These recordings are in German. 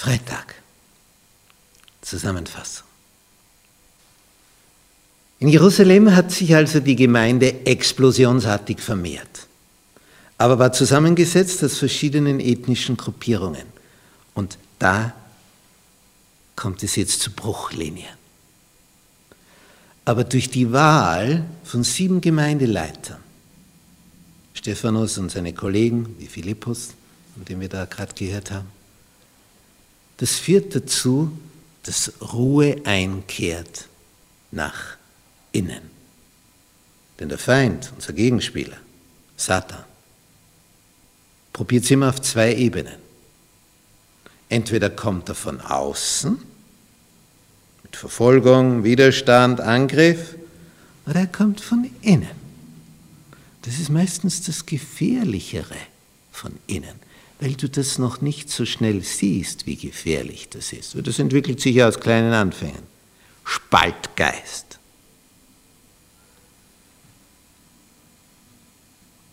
Freitag. Zusammenfassung. In Jerusalem hat sich also die Gemeinde explosionsartig vermehrt, aber war zusammengesetzt aus verschiedenen ethnischen Gruppierungen. Und da kommt es jetzt zu Bruchlinien. Aber durch die Wahl von sieben Gemeindeleitern, Stephanus und seine Kollegen wie Philippus, von dem wir da gerade gehört haben, das führt dazu, dass Ruhe einkehrt nach innen. Denn der Feind, unser Gegenspieler, Satan, probiert es immer auf zwei Ebenen. Entweder kommt er von außen, mit Verfolgung, Widerstand, Angriff, oder er kommt von innen. Das ist meistens das Gefährlichere von innen weil du das noch nicht so schnell siehst, wie gefährlich das ist. Das entwickelt sich ja aus kleinen Anfängen. Spaltgeist.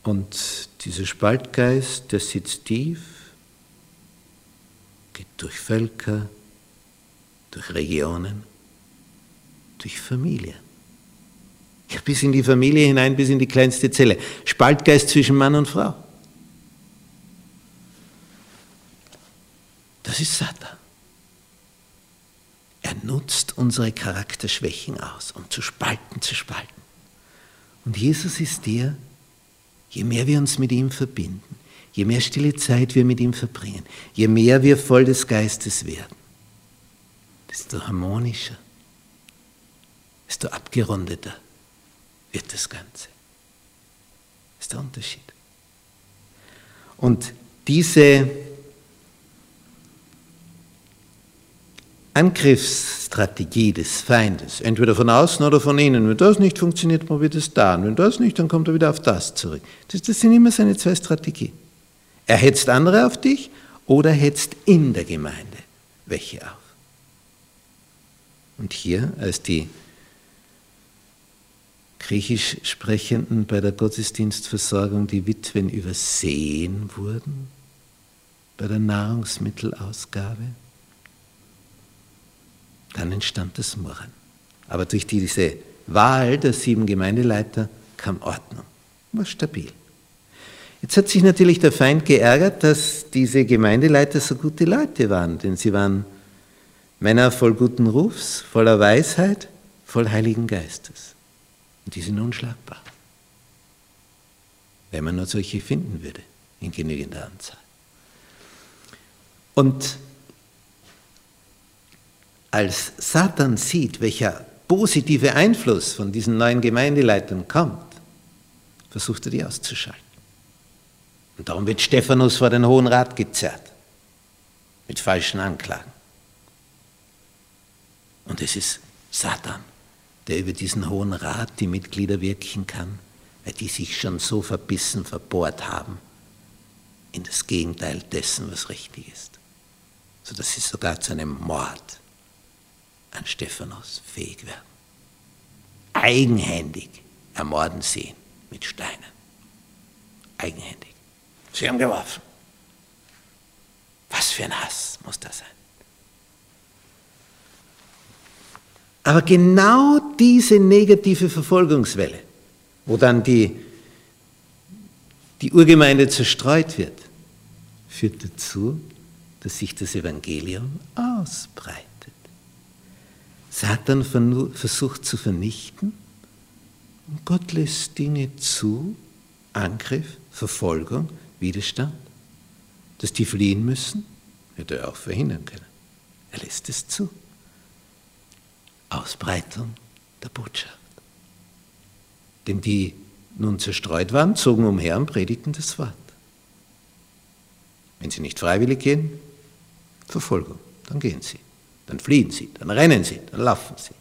Und dieser Spaltgeist, der sitzt tief, geht durch Völker, durch Regionen, durch Familien. Ja, bis in die Familie hinein, bis in die kleinste Zelle. Spaltgeist zwischen Mann und Frau. Das ist Satan. Er nutzt unsere Charakterschwächen aus, um zu spalten, zu spalten. Und Jesus ist der, je mehr wir uns mit ihm verbinden, je mehr stille Zeit wir mit ihm verbringen, je mehr wir voll des Geistes werden, desto harmonischer, desto abgerundeter wird das Ganze. Das ist der Unterschied. Und diese Angriffsstrategie des Feindes, entweder von außen oder von innen. Wenn das nicht funktioniert, probiert es da. Und wenn das nicht, dann kommt er wieder auf das zurück. Das, das sind immer seine zwei Strategien. Er hetzt andere auf dich oder hetzt in der Gemeinde welche auf. Und hier, als die griechisch Sprechenden bei der Gottesdienstversorgung die Witwen übersehen wurden, bei der Nahrungsmittelausgabe, dann entstand das Murren. Aber durch diese Wahl der sieben Gemeindeleiter kam Ordnung, war stabil. Jetzt hat sich natürlich der Feind geärgert, dass diese Gemeindeleiter so gute Leute waren, denn sie waren Männer voll guten Rufs, voller Weisheit, voll Heiligen Geistes. Und die sind unschlagbar. Wenn man nur solche finden würde, in genügender Anzahl. Und als Satan sieht, welcher positive Einfluss von diesen neuen Gemeindeleitern kommt, versucht er die auszuschalten. Und darum wird Stephanus vor den Hohen Rat gezerrt, mit falschen Anklagen. Und es ist Satan, der über diesen Hohen Rat die Mitglieder wirken kann, weil die sich schon so verbissen verbohrt haben in das Gegenteil dessen, was richtig ist, sodass sie sogar zu einem Mord an Stephanus fähig werden. Eigenhändig ermorden sie ihn mit Steinen. Eigenhändig. Sie haben geworfen. Was für ein Hass muss das sein? Aber genau diese negative Verfolgungswelle, wo dann die, die Urgemeinde zerstreut wird, führt dazu, dass sich das Evangelium ausbreitet. Satan versucht zu vernichten und Gott lässt Dinge zu, Angriff, Verfolgung, Widerstand, dass die fliehen müssen, hätte er auch verhindern können. Er lässt es zu. Ausbreitung der Botschaft. Denn die nun zerstreut waren, zogen umher und predigten das Wort. Wenn sie nicht freiwillig gehen, Verfolgung, dann gehen sie. Dann fliehen sie, dann rennen sie, dann laufen sie.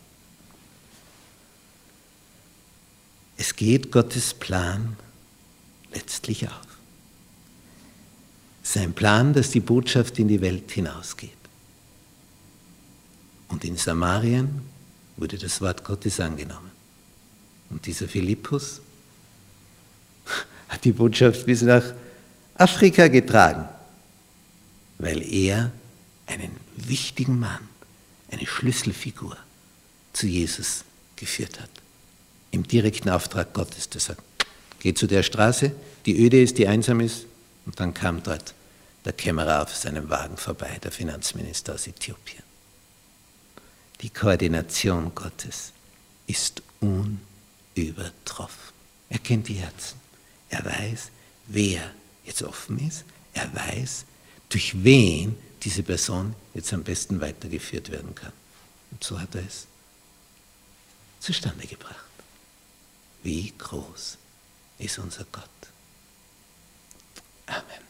Es geht Gottes Plan letztlich auf. Sein Plan, dass die Botschaft in die Welt hinausgeht. Und in Samarien wurde das Wort Gottes angenommen. Und dieser Philippus hat die Botschaft bis nach Afrika getragen, weil er einen wichtigen Mann, eine Schlüsselfigur zu Jesus geführt hat. Im direkten Auftrag Gottes, der sagt, geh zu der Straße, die öde ist, die einsam ist. Und dann kam dort der Kämmerer auf seinem Wagen vorbei, der Finanzminister aus Äthiopien. Die Koordination Gottes ist unübertroffen. Er kennt die Herzen. Er weiß, wer jetzt offen ist. Er weiß, durch wen diese Person jetzt am besten weitergeführt werden kann. Und so hat er es zustande gebracht. Wie groß ist unser Gott? Amen.